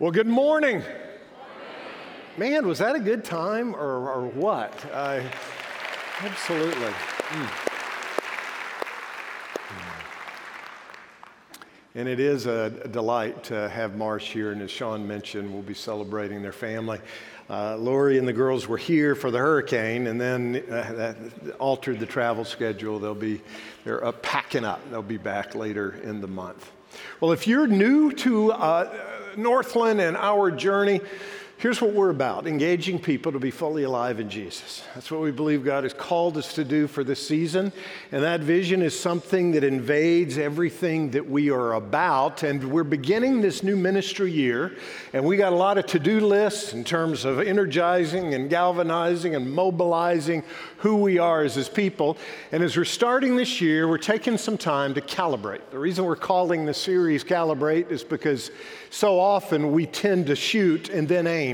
Well, good morning. Man, was that a good time or, or what? Absolutely. Mm. And it is a delight to have Marsh here. And as Sean mentioned, we'll be celebrating their family. Uh, Lori and the girls were here for the hurricane, and then uh, that altered the travel schedule. They'll be they're up packing up. They'll be back later in the month. Well, if you're new to uh, Northland and our journey, Here's what we're about engaging people to be fully alive in Jesus. That's what we believe God has called us to do for this season. And that vision is something that invades everything that we are about. And we're beginning this new ministry year, and we got a lot of to do lists in terms of energizing and galvanizing and mobilizing who we are as His people. And as we're starting this year, we're taking some time to calibrate. The reason we're calling the series Calibrate is because so often we tend to shoot and then aim.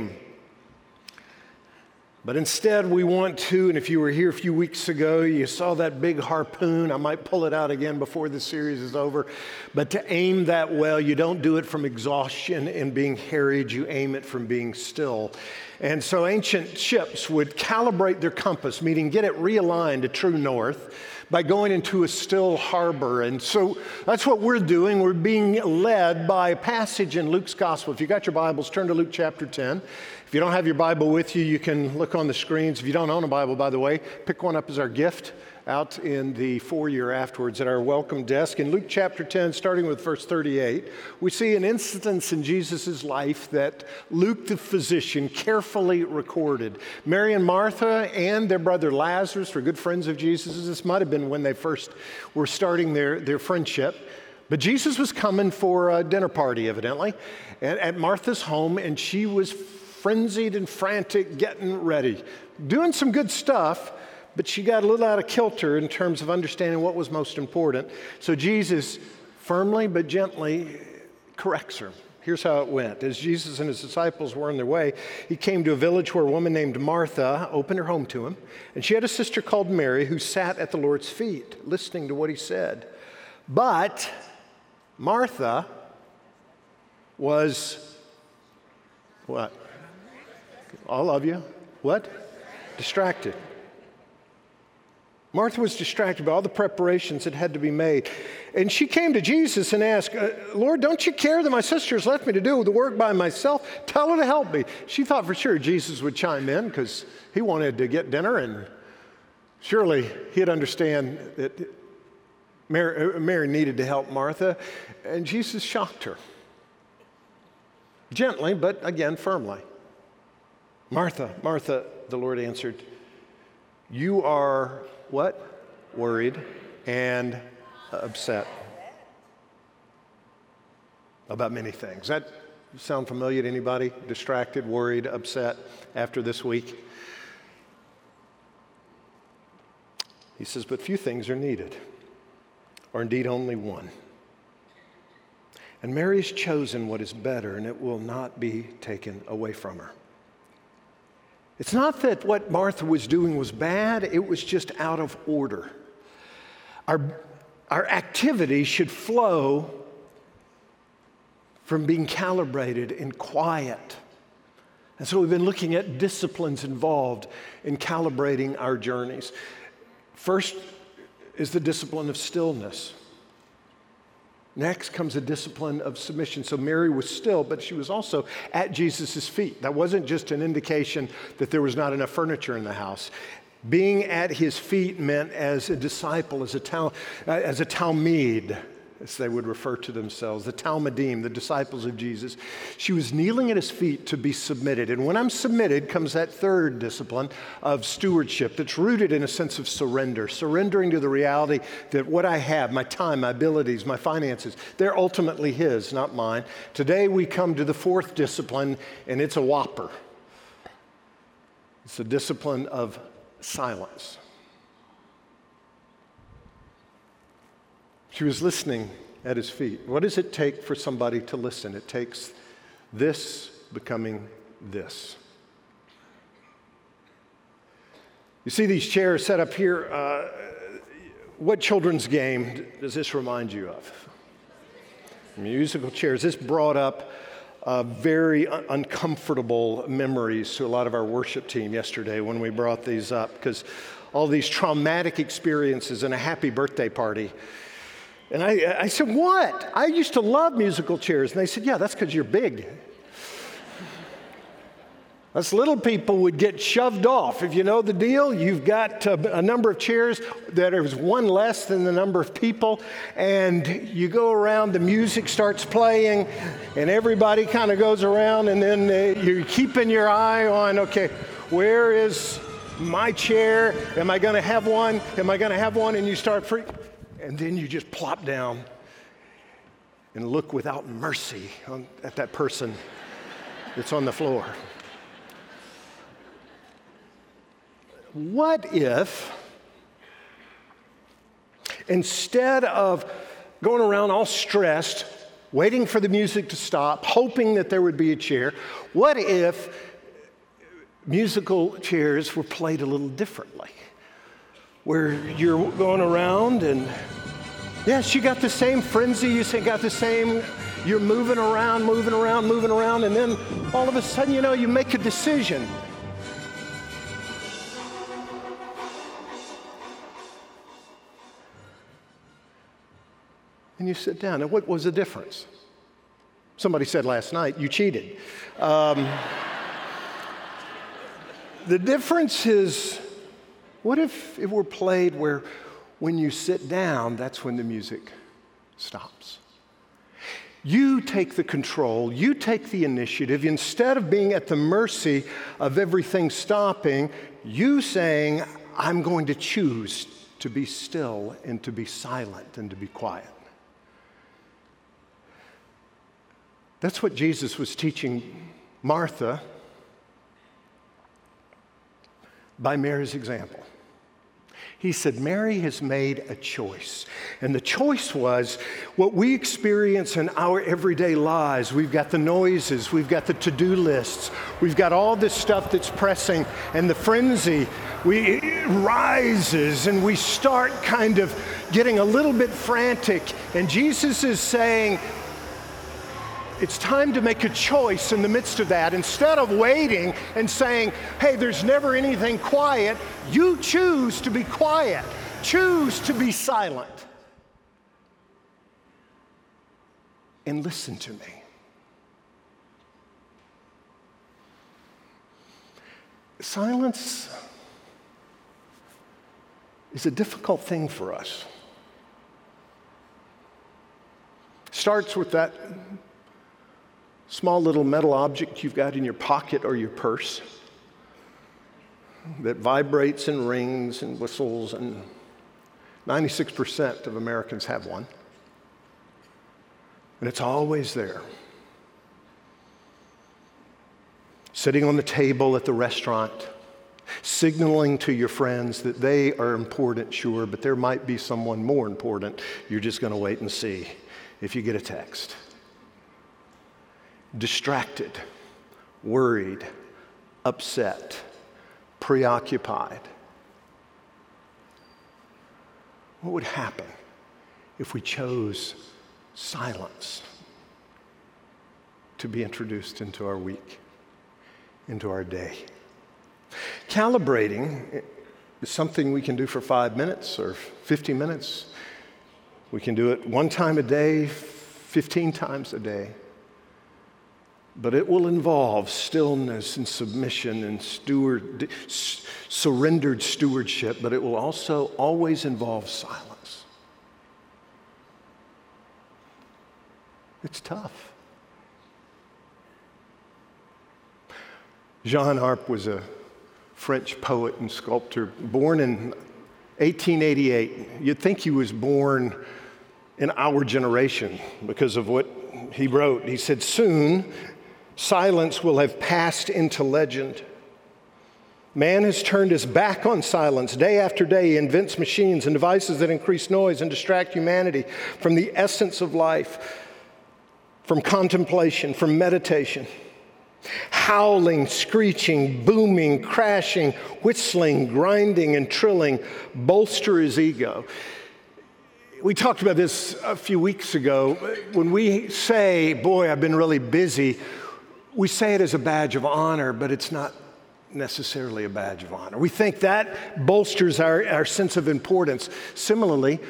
But instead, we want to, and if you were here a few weeks ago, you saw that big harpoon. I might pull it out again before the series is over. But to aim that well, you don't do it from exhaustion and being harried, you aim it from being still. And so ancient ships would calibrate their compass, meaning get it realigned to true north by going into a still harbor. And so that's what we're doing. We're being led by a passage in Luke's gospel. If you got your Bibles, turn to Luke chapter 10. If you don't have your Bible with you, you can look on the screens. If you don't own a Bible, by the way, pick one up as our gift out in the foyer afterwards at our welcome desk. In Luke chapter 10, starting with verse 38, we see an instance in Jesus' life that Luke the physician carefully recorded. Mary and Martha and their brother Lazarus were good friends of Jesus. This might have been when they first were starting their, their friendship. But Jesus was coming for a dinner party, evidently, at, at Martha's home, and she was frenzied and frantic, getting ready, doing some good stuff but she got a little out of kilter in terms of understanding what was most important. So Jesus firmly but gently corrects her. Here's how it went. As Jesus and his disciples were on their way, he came to a village where a woman named Martha opened her home to him. And she had a sister called Mary who sat at the Lord's feet, listening to what he said. But Martha was what? All of you? What? Distracted. Martha was distracted by all the preparations that had to be made. And she came to Jesus and asked, uh, Lord, don't you care that my sister has left me to do the work by myself? Tell her to help me. She thought for sure Jesus would chime in because he wanted to get dinner, and surely he'd understand that Mary, uh, Mary needed to help Martha. And Jesus shocked her. Gently, but again, firmly. Martha, Martha, the Lord answered, You are what? Worried and upset about many things. That sound familiar to anybody? Distracted, worried, upset after this week? He says, but few things are needed, or indeed only one. And Mary has chosen what is better, and it will not be taken away from her. It's not that what Martha was doing was bad, it was just out of order. Our, our activity should flow from being calibrated and quiet. And so we've been looking at disciplines involved in calibrating our journeys. First is the discipline of stillness. Next comes a discipline of submission. So Mary was still, but she was also at Jesus' feet. That wasn't just an indication that there was not enough furniture in the house. Being at his feet meant as a disciple, as a, tal- uh, as a talmid, as they would refer to themselves, the talmidim, the disciples of Jesus. She was kneeling at his feet to be submitted. And when I'm submitted comes that third discipline of stewardship that's rooted in a sense of surrender, surrendering to the reality that what I have, my time, my abilities, my finances, they're ultimately His, not mine. Today we come to the fourth discipline, and it's a whopper. It's the discipline of silence. She was listening at his feet. What does it take for somebody to listen? It takes this becoming this. You see these chairs set up here. Uh, what children's game does this remind you of? Musical chairs. This brought up uh, very un- uncomfortable memories to a lot of our worship team yesterday when we brought these up because all these traumatic experiences and a happy birthday party. And I, I said, What? I used to love musical chairs. And they said, Yeah, that's because you're big. Us little people would get shoved off. If you know the deal, you've got uh, a number of chairs that is one less than the number of people, and you go around, the music starts playing, and everybody kind of goes around, and then uh, you're keeping your eye on, okay, where is my chair? Am I going to have one? Am I going to have one? And you start free, and then you just plop down and look without mercy on, at that person that's on the floor. What if, instead of going around all stressed, waiting for the music to stop, hoping that there would be a chair, what if musical chairs were played a little differently? Where you're going around and, yes, you got the same frenzy, you got the same, you're moving around, moving around, moving around, and then all of a sudden, you know, you make a decision. and you sit down. And what was the difference? Somebody said last night, you cheated. Um, the difference is what if it were played where when you sit down, that's when the music stops? You take the control, you take the initiative. Instead of being at the mercy of everything stopping, you saying, I'm going to choose to be still and to be silent and to be quiet. That's what Jesus was teaching Martha by Mary's example. He said, Mary has made a choice. And the choice was what we experience in our everyday lives. We've got the noises, we've got the to do lists, we've got all this stuff that's pressing, and the frenzy we, rises, and we start kind of getting a little bit frantic. And Jesus is saying, it's time to make a choice in the midst of that. Instead of waiting and saying, hey, there's never anything quiet, you choose to be quiet, choose to be silent. And listen to me. Silence is a difficult thing for us. Starts with that small little metal object you've got in your pocket or your purse that vibrates and rings and whistles, and 96% of Americans have one. And it's always there. Sitting on the table at the restaurant, signaling to your friends that they are important, sure, but there might be someone more important. You're just going to wait and see if you get a text distracted, worried, upset, preoccupied. What would happen if we chose silence to be introduced into our week, into our day? Calibrating is something we can do for five minutes or 50 minutes. We can do it one time a day, 15 times a day. But it will involve stillness and submission and steward, surrendered stewardship, but it will also always involve silence. It's tough. Jean Arp was a French poet and sculptor born in 1888. You'd think he was born in our generation because of what he wrote. He said, Soon silence will have passed into legend. Man has turned his back on silence. Day after day, he invents machines and devices that increase noise and distract humanity from the essence of life, from contemplation, from meditation. Howling, screeching, booming, crashing, whistling, grinding, and trilling bolster his ego. We talked about this a few weeks ago. When we say, Boy, I've been really busy, we say it as a badge of honor, but it's not necessarily a badge of honor. We think that bolsters our, our sense of importance. Similarly,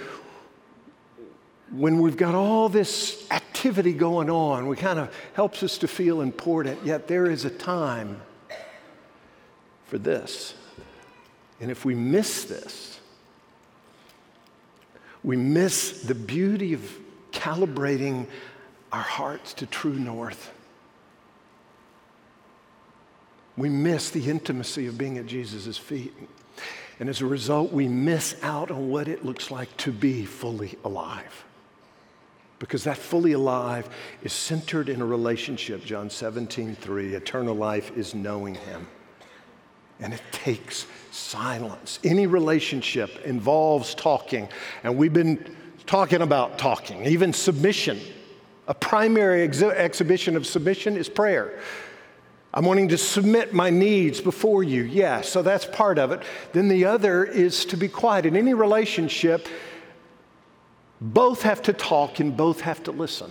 when we've got all this activity going on, we kind of helps us to feel important, yet there is a time for this. And if we miss this, we miss the beauty of calibrating our hearts to true north. We miss the intimacy of being at Jesus' feet. And as a result, we miss out on what it looks like to be fully alive. Because that fully alive is centered in a relationship, John 17, 3. Eternal life is knowing him. And it takes silence. Any relationship involves talking. And we've been talking about talking, even submission. A primary ex- exhibition of submission is prayer. I'm wanting to submit my needs before you. Yeah, so that's part of it. Then the other is to be quiet. In any relationship, both have to talk and both have to listen.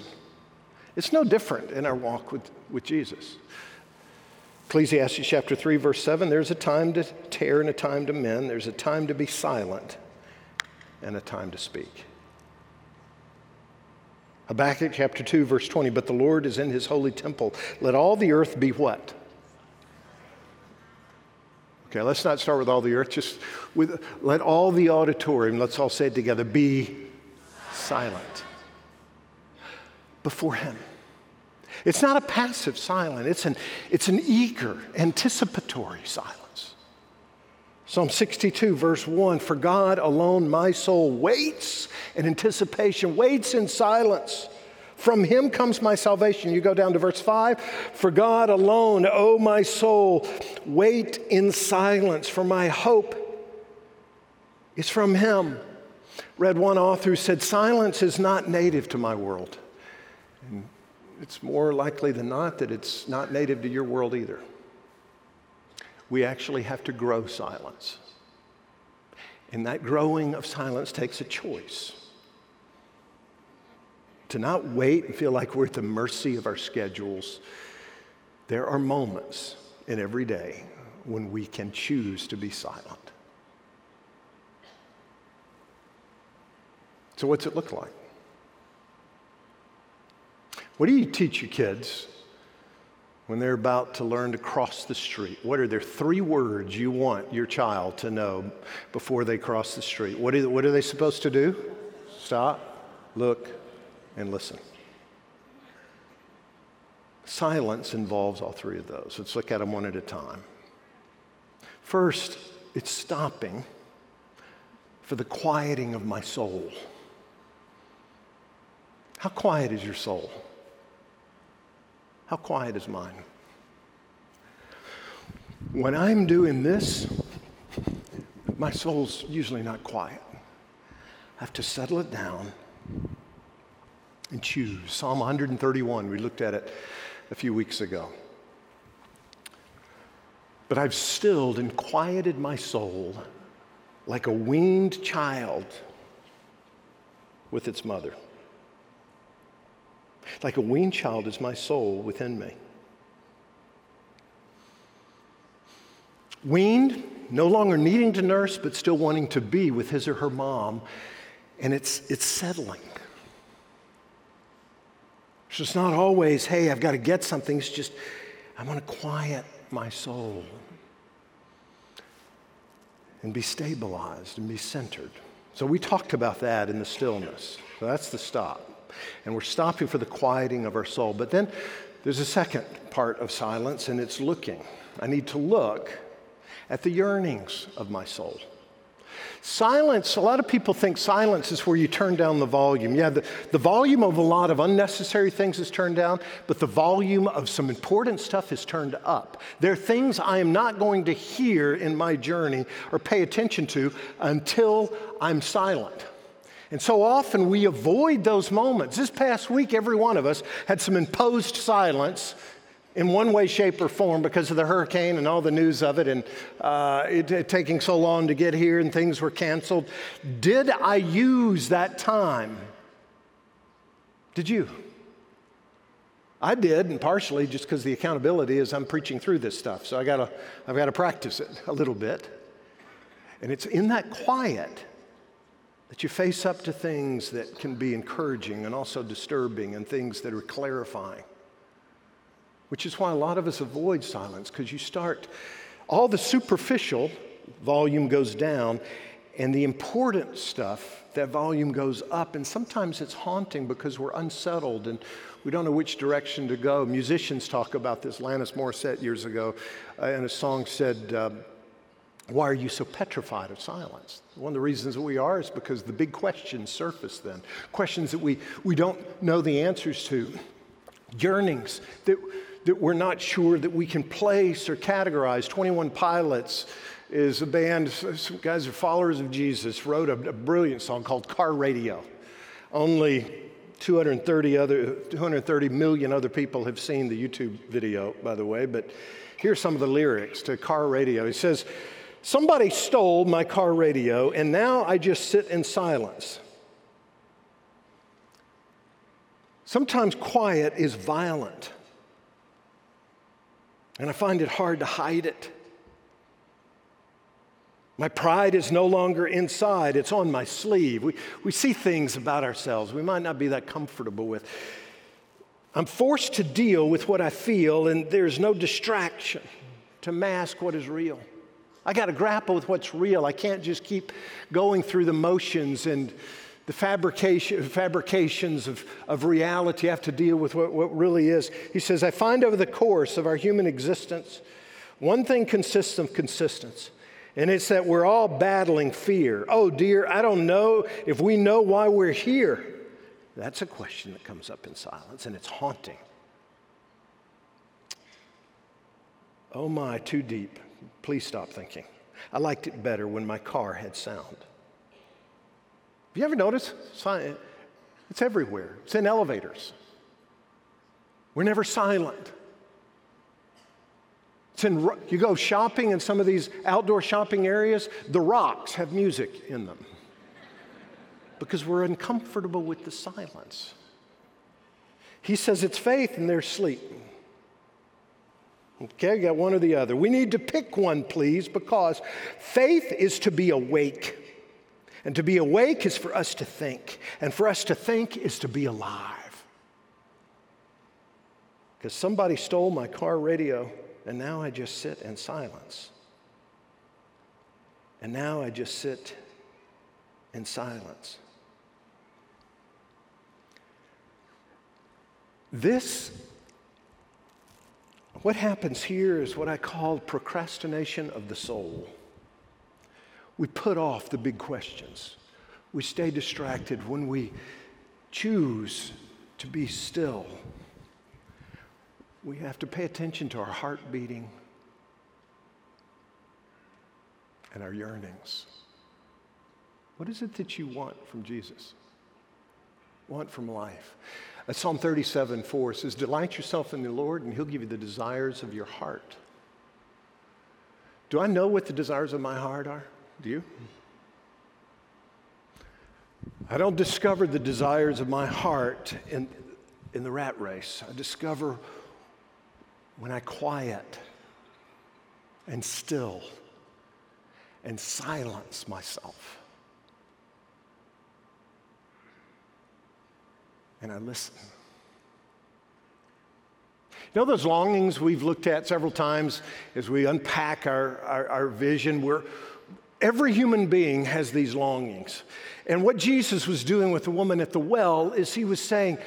It's no different in our walk with, with Jesus. Ecclesiastes chapter 3, verse 7 there's a time to tear and a time to mend, there's a time to be silent and a time to speak. Habakkuk chapter 2, verse 20, but the Lord is in his holy temple. Let all the earth be what? Okay, let's not start with all the earth, just with let all the auditorium, let's all say it together, be silent before him. It's not a passive silence, it's an, it's an eager, anticipatory silence. Psalm 62, verse 1 For God alone my soul waits in anticipation, waits in silence. From him comes my salvation. You go down to verse 5 For God alone, O my soul, wait in silence, for my hope is from him. Read one author who said, Silence is not native to my world. And it's more likely than not that it's not native to your world either we actually have to grow silence. And that growing of silence takes a choice. To not wait and feel like we're at the mercy of our schedules. There are moments in every day when we can choose to be silent. So, what's it look like? What do you teach your kids when they're about to learn to cross the street? What are their three words you want your child to know before they cross the street? What are, what are they supposed to do? Stop, look, and listen. Silence involves all three of those. Let's look at them one at a time. First, it's stopping for the quieting of my soul. How quiet is your soul? How quiet is mine? When I'm doing this, my soul's usually not quiet. I have to settle it down and choose. Psalm 131, we looked at it a few weeks ago. But I've stilled and quieted my soul like a weaned child with its mother. Like a weaned child is my soul within me. Weaned, no longer needing to nurse, but still wanting to be with his or her mom, and it's, it's settling. So it's not always, hey, I've got to get something. It's just, I want to quiet my soul and be stabilized and be centered. So we talked about that in the stillness. So that's the stop. And we're stopping for the quieting of our soul. But then there's a second part of silence, and it's looking. I need to look at the yearnings of my soul. Silence, a lot of people think silence is where you turn down the volume. Yeah, the, the volume of a lot of unnecessary things is turned down, but the volume of some important stuff is turned up. There are things I am not going to hear in my journey or pay attention to until I'm silent. And so often we avoid those moments. This past week, every one of us had some imposed silence in one way, shape, or form because of the hurricane and all the news of it and uh, it, it taking so long to get here and things were canceled. Did I use that time? Did you? I did, and partially just because the accountability is I'm preaching through this stuff. So I gotta, I've got to practice it a little bit. And it's in that quiet that you face up to things that can be encouraging and also disturbing and things that are clarifying. Which is why a lot of us avoid silence, because you start, all the superficial volume goes down, and the important stuff, that volume goes up. And sometimes it's haunting because we're unsettled and we don't know which direction to go. Musicians talk about this. Alanis Morissette years ago uh, in a song said, uh, Why are you so petrified of silence? One of the reasons that we are is because the big questions surface then, questions that we, we don't know the answers to, yearnings that, that we're not sure that we can place or categorize. 21 Pilots is a band, some guys are followers of Jesus, wrote a, a brilliant song called Car Radio. Only 230 other 230 million other people have seen the YouTube video, by the way, but here's some of the lyrics to Car Radio. He says, Somebody stole my car radio, and now I just sit in silence. Sometimes quiet is violent, and I find it hard to hide it. My pride is no longer inside, it's on my sleeve. We, we see things about ourselves we might not be that comfortable with. I'm forced to deal with what I feel, and there's no distraction to mask what is real. I got to grapple with what's real. I can't just keep going through the motions and the fabrication, fabrications of, of reality. I have to deal with what, what really is. He says, I find over the course of our human existence, one thing consists of consistency and it's that we're all battling fear. Oh, dear, I don't know if we know why we're here. That's a question that comes up in silence, and it's haunting. Oh, my, too deep. Please stop thinking. I liked it better when my car had sound. Have you ever noticed? It's everywhere, it's in elevators. We're never silent. It's In, you go shopping in some of these outdoor shopping areas, the rocks have music in them because we're uncomfortable with the silence. He says it's faith and there's sleep. Okay, I got one or the other. We need to pick one, please, because faith is to be awake. And to be awake is for us to think. And for us to think is to be alive. Because somebody stole my car radio and now I just sit in silence. And now I just sit in silence. This, what happens here is what I call procrastination of the soul. We put off the big questions. We stay distracted when we choose to be still we have to pay attention to our heart beating and our yearnings. What is it that you want from Jesus? Want from life? Uh, Psalm 37 4 says, Delight yourself in the Lord, and He'll give you the desires of your heart. Do I know what the desires of my heart are? Do you? I don't discover the desires of my heart in, in the rat race. I discover when I quiet and still and silence myself. And I listen. You know those longings we've looked at several times as we unpack our, our, our vision? Where every human being has these longings. And what Jesus was doing with the woman at the well is he was saying,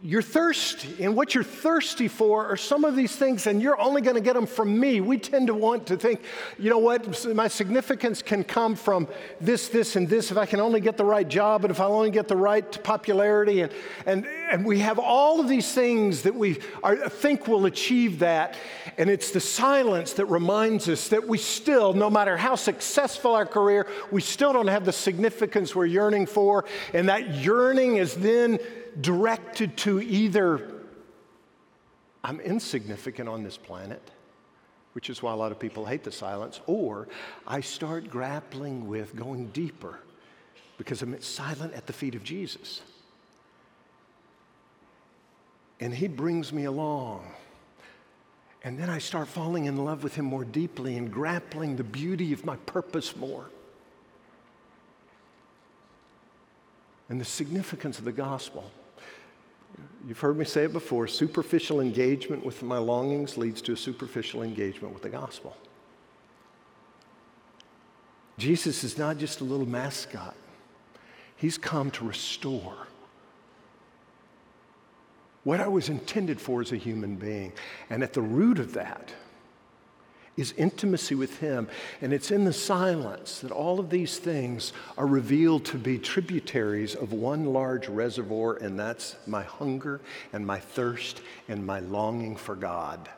you're thirsty, and what you're thirsty for are some of these things, and you're only going to get them from me. We tend to want to think, you know what, my significance can come from this, this, and this if I can only get the right job, and if I only get the right popularity. And, and, and we have all of these things that we are, think will achieve that. And it's the silence that reminds us that we still, no matter how successful our career, we still don't have the significance we're yearning for. And that yearning is then directed to either I'm insignificant on this planet, which is why a lot of people hate the silence, or I start grappling with going deeper because I'm silent at the feet of Jesus. and He brings me along. And then I start falling in love with Him more deeply and grappling the beauty of my purpose more. And the significance of the gospel. You've heard me say it before superficial engagement with my longings leads to a superficial engagement with the gospel. Jesus is not just a little mascot, He's come to restore what I was intended for as a human being. And at the root of that is intimacy with Him. And it's in the silence that all of these things are revealed to be tributaries of one large reservoir, and that's my hunger and my thirst and my longing for God.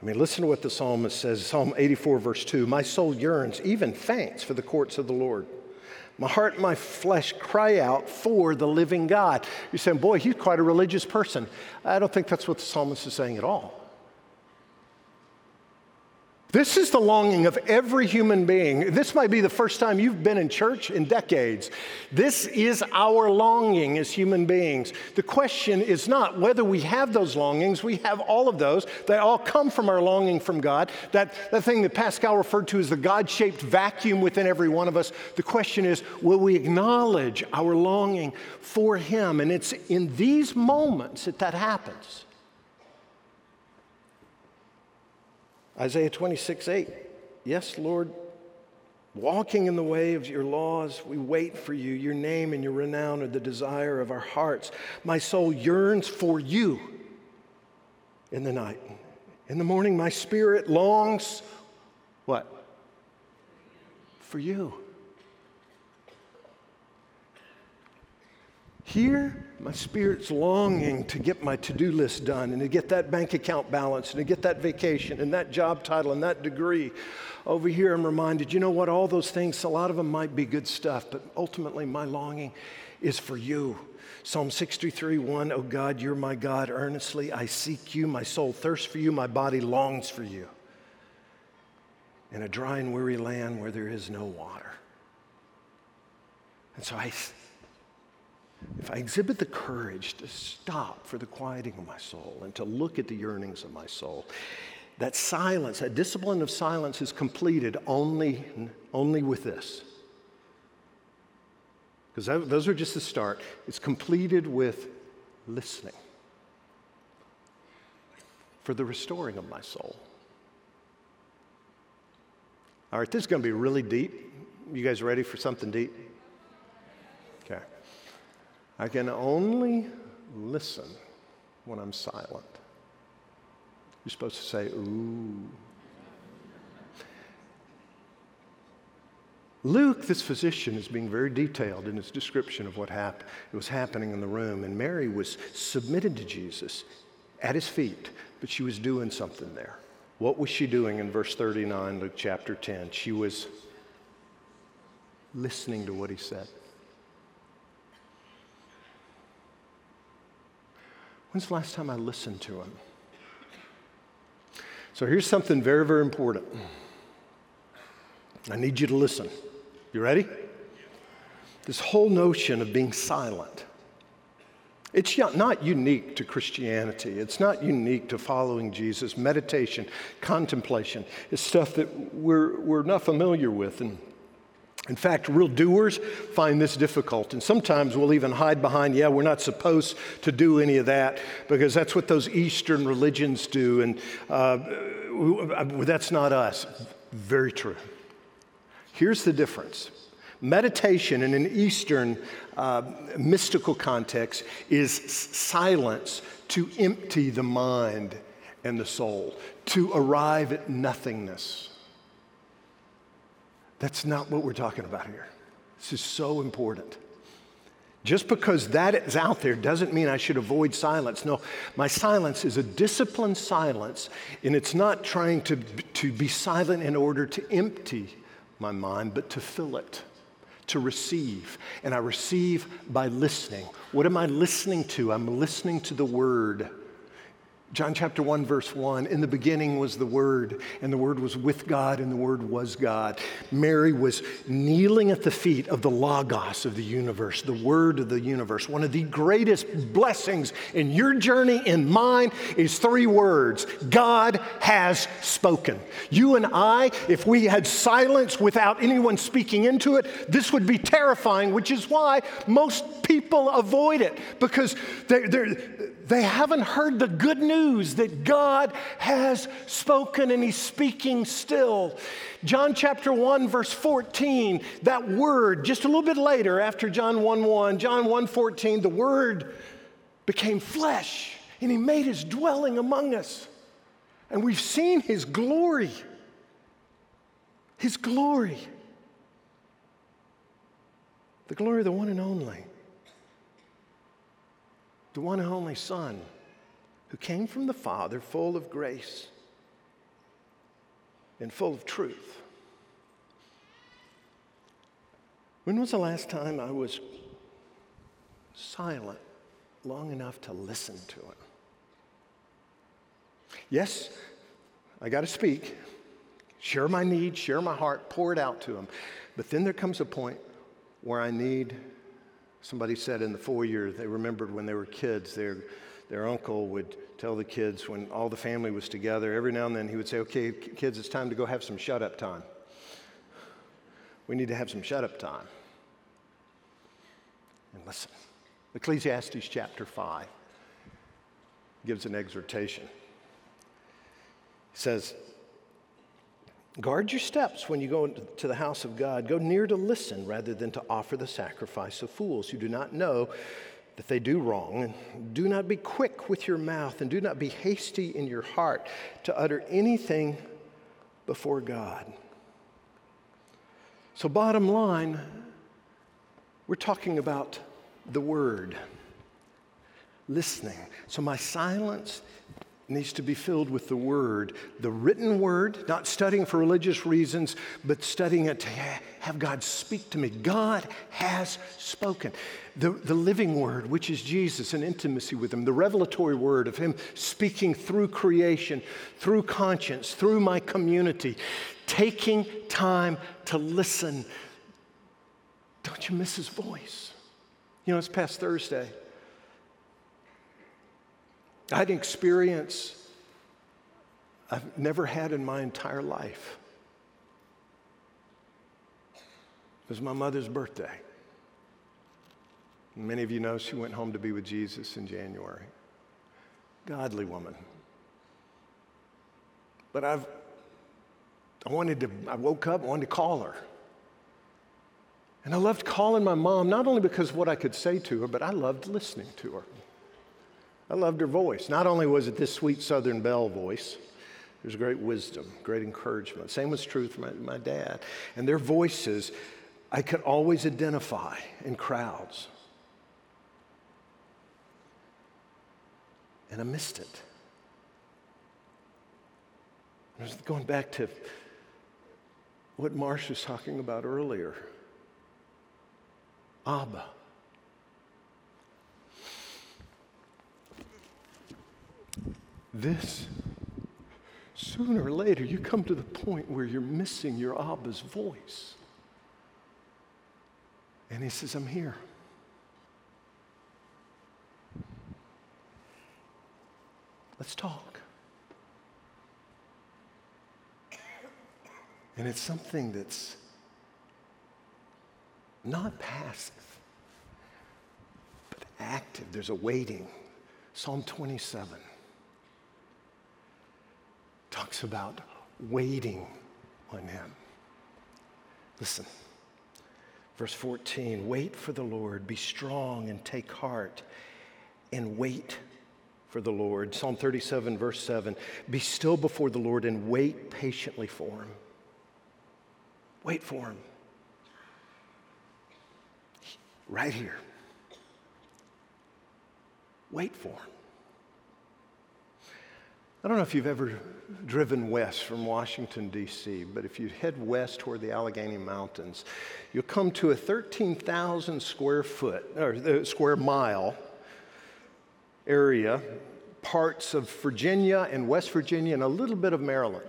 I mean, listen to what the psalmist says Psalm 84, verse 2 My soul yearns, even faints, for the courts of the Lord. My heart and my flesh cry out for the living God. You're saying, boy, he's quite a religious person. I don't think that's what the psalmist is saying at all. This is the longing of every human being. This might be the first time you've been in church in decades. This is our longing as human beings. The question is not whether we have those longings, we have all of those. They all come from our longing from God. That, that thing that Pascal referred to as the God shaped vacuum within every one of us. The question is will we acknowledge our longing for Him? And it's in these moments that that happens. Isaiah 26, 8. Yes, Lord, walking in the way of your laws, we wait for you. Your name and your renown are the desire of our hearts. My soul yearns for you in the night. In the morning, my spirit longs, what? For you. Here, my spirit's longing to get my to do list done and to get that bank account balance and to get that vacation and that job title and that degree. Over here, I'm reminded, you know what? All those things, a lot of them might be good stuff, but ultimately, my longing is for you. Psalm 63 1, oh God, you're my God. Earnestly I seek you. My soul thirsts for you. My body longs for you. In a dry and weary land where there is no water. And so I if I exhibit the courage to stop for the quieting of my soul and to look at the yearnings of my soul, that silence, that discipline of silence is completed only, only with this. Because those are just the start. It's completed with listening for the restoring of my soul. All right, this is going to be really deep. You guys ready for something deep? I can only listen when I'm silent. You're supposed to say, ooh. Luke, this physician, is being very detailed in his description of what. It was happening in the room, and Mary was submitted to Jesus at his feet, but she was doing something there. What was she doing in verse 39, Luke chapter 10? She was listening to what he said. When's the last time I listened to him? So here's something very, very important. I need you to listen. You ready? This whole notion of being silent. It's not unique to Christianity. It's not unique to following Jesus. Meditation, contemplation is stuff that we're, we're not familiar with. And in fact, real doers find this difficult. And sometimes we'll even hide behind, yeah, we're not supposed to do any of that because that's what those Eastern religions do. And uh, that's not us. Very true. Here's the difference meditation in an Eastern uh, mystical context is silence to empty the mind and the soul, to arrive at nothingness. That's not what we're talking about here. This is so important. Just because that is out there doesn't mean I should avoid silence. No, my silence is a disciplined silence, and it's not trying to, to be silent in order to empty my mind, but to fill it, to receive. And I receive by listening. What am I listening to? I'm listening to the word. John chapter 1, verse 1 In the beginning was the Word, and the Word was with God, and the Word was God. Mary was kneeling at the feet of the Logos of the universe, the Word of the universe. One of the greatest blessings in your journey and mine is three words God has spoken. You and I, if we had silence without anyone speaking into it, this would be terrifying, which is why most people avoid it because they're, they're they haven't heard the good news that God has spoken and He's speaking still. John chapter 1, verse 14, that word, just a little bit later after John 1 1, John 1 14, the word became flesh and He made His dwelling among us. And we've seen His glory. His glory. The glory of the one and only the one and only Son who came from the Father full of grace and full of truth. When was the last time I was silent long enough to listen to it? Yes, I got to speak, share my needs, share my heart, pour it out to him. But then there comes a point where I need Somebody said in the foyer, they remembered when they were kids, their, their uncle would tell the kids when all the family was together, every now and then he would say, Okay, kids, it's time to go have some shut up time. We need to have some shut up time. And listen, Ecclesiastes chapter 5 gives an exhortation. He says, Guard your steps when you go to the house of God. Go near to listen rather than to offer the sacrifice of fools who do not know that they do wrong. Do not be quick with your mouth, and do not be hasty in your heart to utter anything before God. So, bottom line, we're talking about the word, listening. So, my silence needs to be filled with the Word, the written Word, not studying for religious reasons, but studying it to have God speak to me. God has spoken. The, the living Word, which is Jesus and intimacy with Him, the revelatory Word of Him speaking through creation, through conscience, through my community, taking time to listen. Don't you miss His voice? You know, it's past Thursday. I had an experience I've never had in my entire life. It was my mother's birthday. Many of you know she went home to be with Jesus in January. Godly woman. But I've, I wanted to, I woke up, I wanted to call her. And I loved calling my mom, not only because of what I could say to her, but I loved listening to her. I loved her voice. Not only was it this sweet Southern Belle voice, there's great wisdom, great encouragement. Same was true for my, my dad. And their voices, I could always identify in crowds. And I missed it. I was going back to what Marsh was talking about earlier. Abba. This, sooner or later, you come to the point where you're missing your Abba's voice. And he says, I'm here. Let's talk. And it's something that's not passive, but active. There's a waiting. Psalm 27 talks about waiting on Him. Listen, verse 14 wait for the Lord, be strong and take heart, and wait for the Lord. Psalm 37, verse 7 be still before the Lord and wait patiently for Him. Wait for Him. Right here. Wait for Him. I don't know if you've ever driven west from Washington, D.C., but if you head west toward the Allegheny Mountains, you'll come to a 13,000 square foot, or uh, square mile area parts of Virginia and West Virginia and a little bit of Maryland.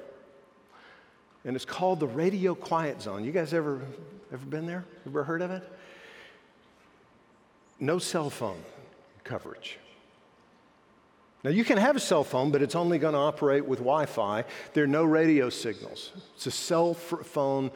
And it's called the Radio Quiet Zone. You guys ever, ever been there? Ever heard of it? No cell phone coverage. Now, you can have a cell phone, but it's only going to operate with Wi Fi. There are no radio signals. It's a cell phone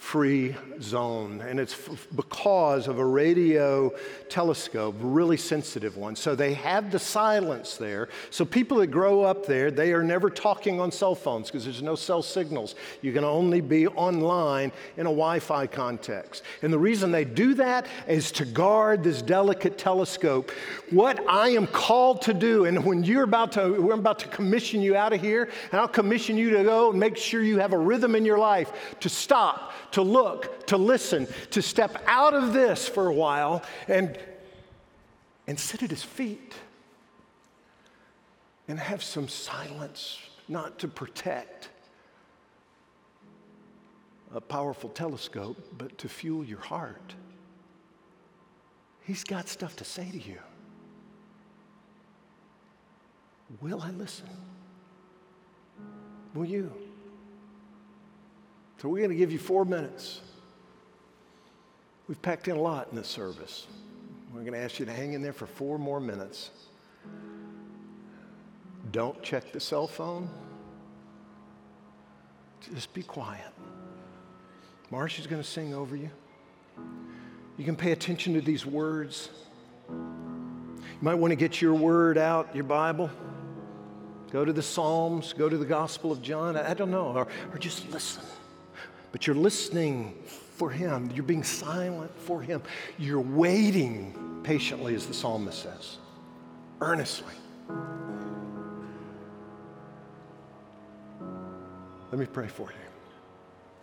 free zone. And it's f- because of a radio telescope, really sensitive one. So they have the silence there. So people that grow up there, they are never talking on cell phones because there's no cell signals. You can only be online in a Wi Fi context. And the reason they do that is to guard this delicate telescope. What I am called to do, and when you're about to, we're about to commission you out of here, and I'll commission you to go and make sure you have a rhythm in your life to stop to look, to listen, to step out of this for a while and, and sit at his feet and have some silence, not to protect a powerful telescope, but to fuel your heart. He's got stuff to say to you. Will I listen? Will you? So we're going to give you four minutes. We've packed in a lot in this service. We're going to ask you to hang in there for four more minutes. Don't check the cell phone. Just be quiet. Marsha's going to sing over you. You can pay attention to these words. You might want to get your word out, your Bible. Go to the Psalms, go to the Gospel of John. I, don't know, or, or just listen but you're listening for Him. You're being silent for Him. You're waiting patiently, as the psalmist says, earnestly. Let me pray for you.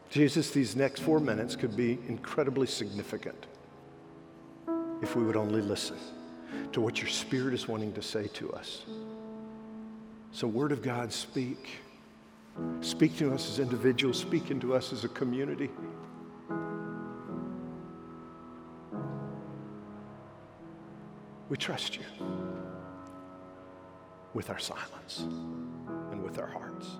Jesus, these next four minutes could be incredibly significant if we would only listen to what your Spirit is wanting to say to us. So, Word of God, speak. Speak to us as individuals, speak into us as a community. We trust you with our silence and with our hearts.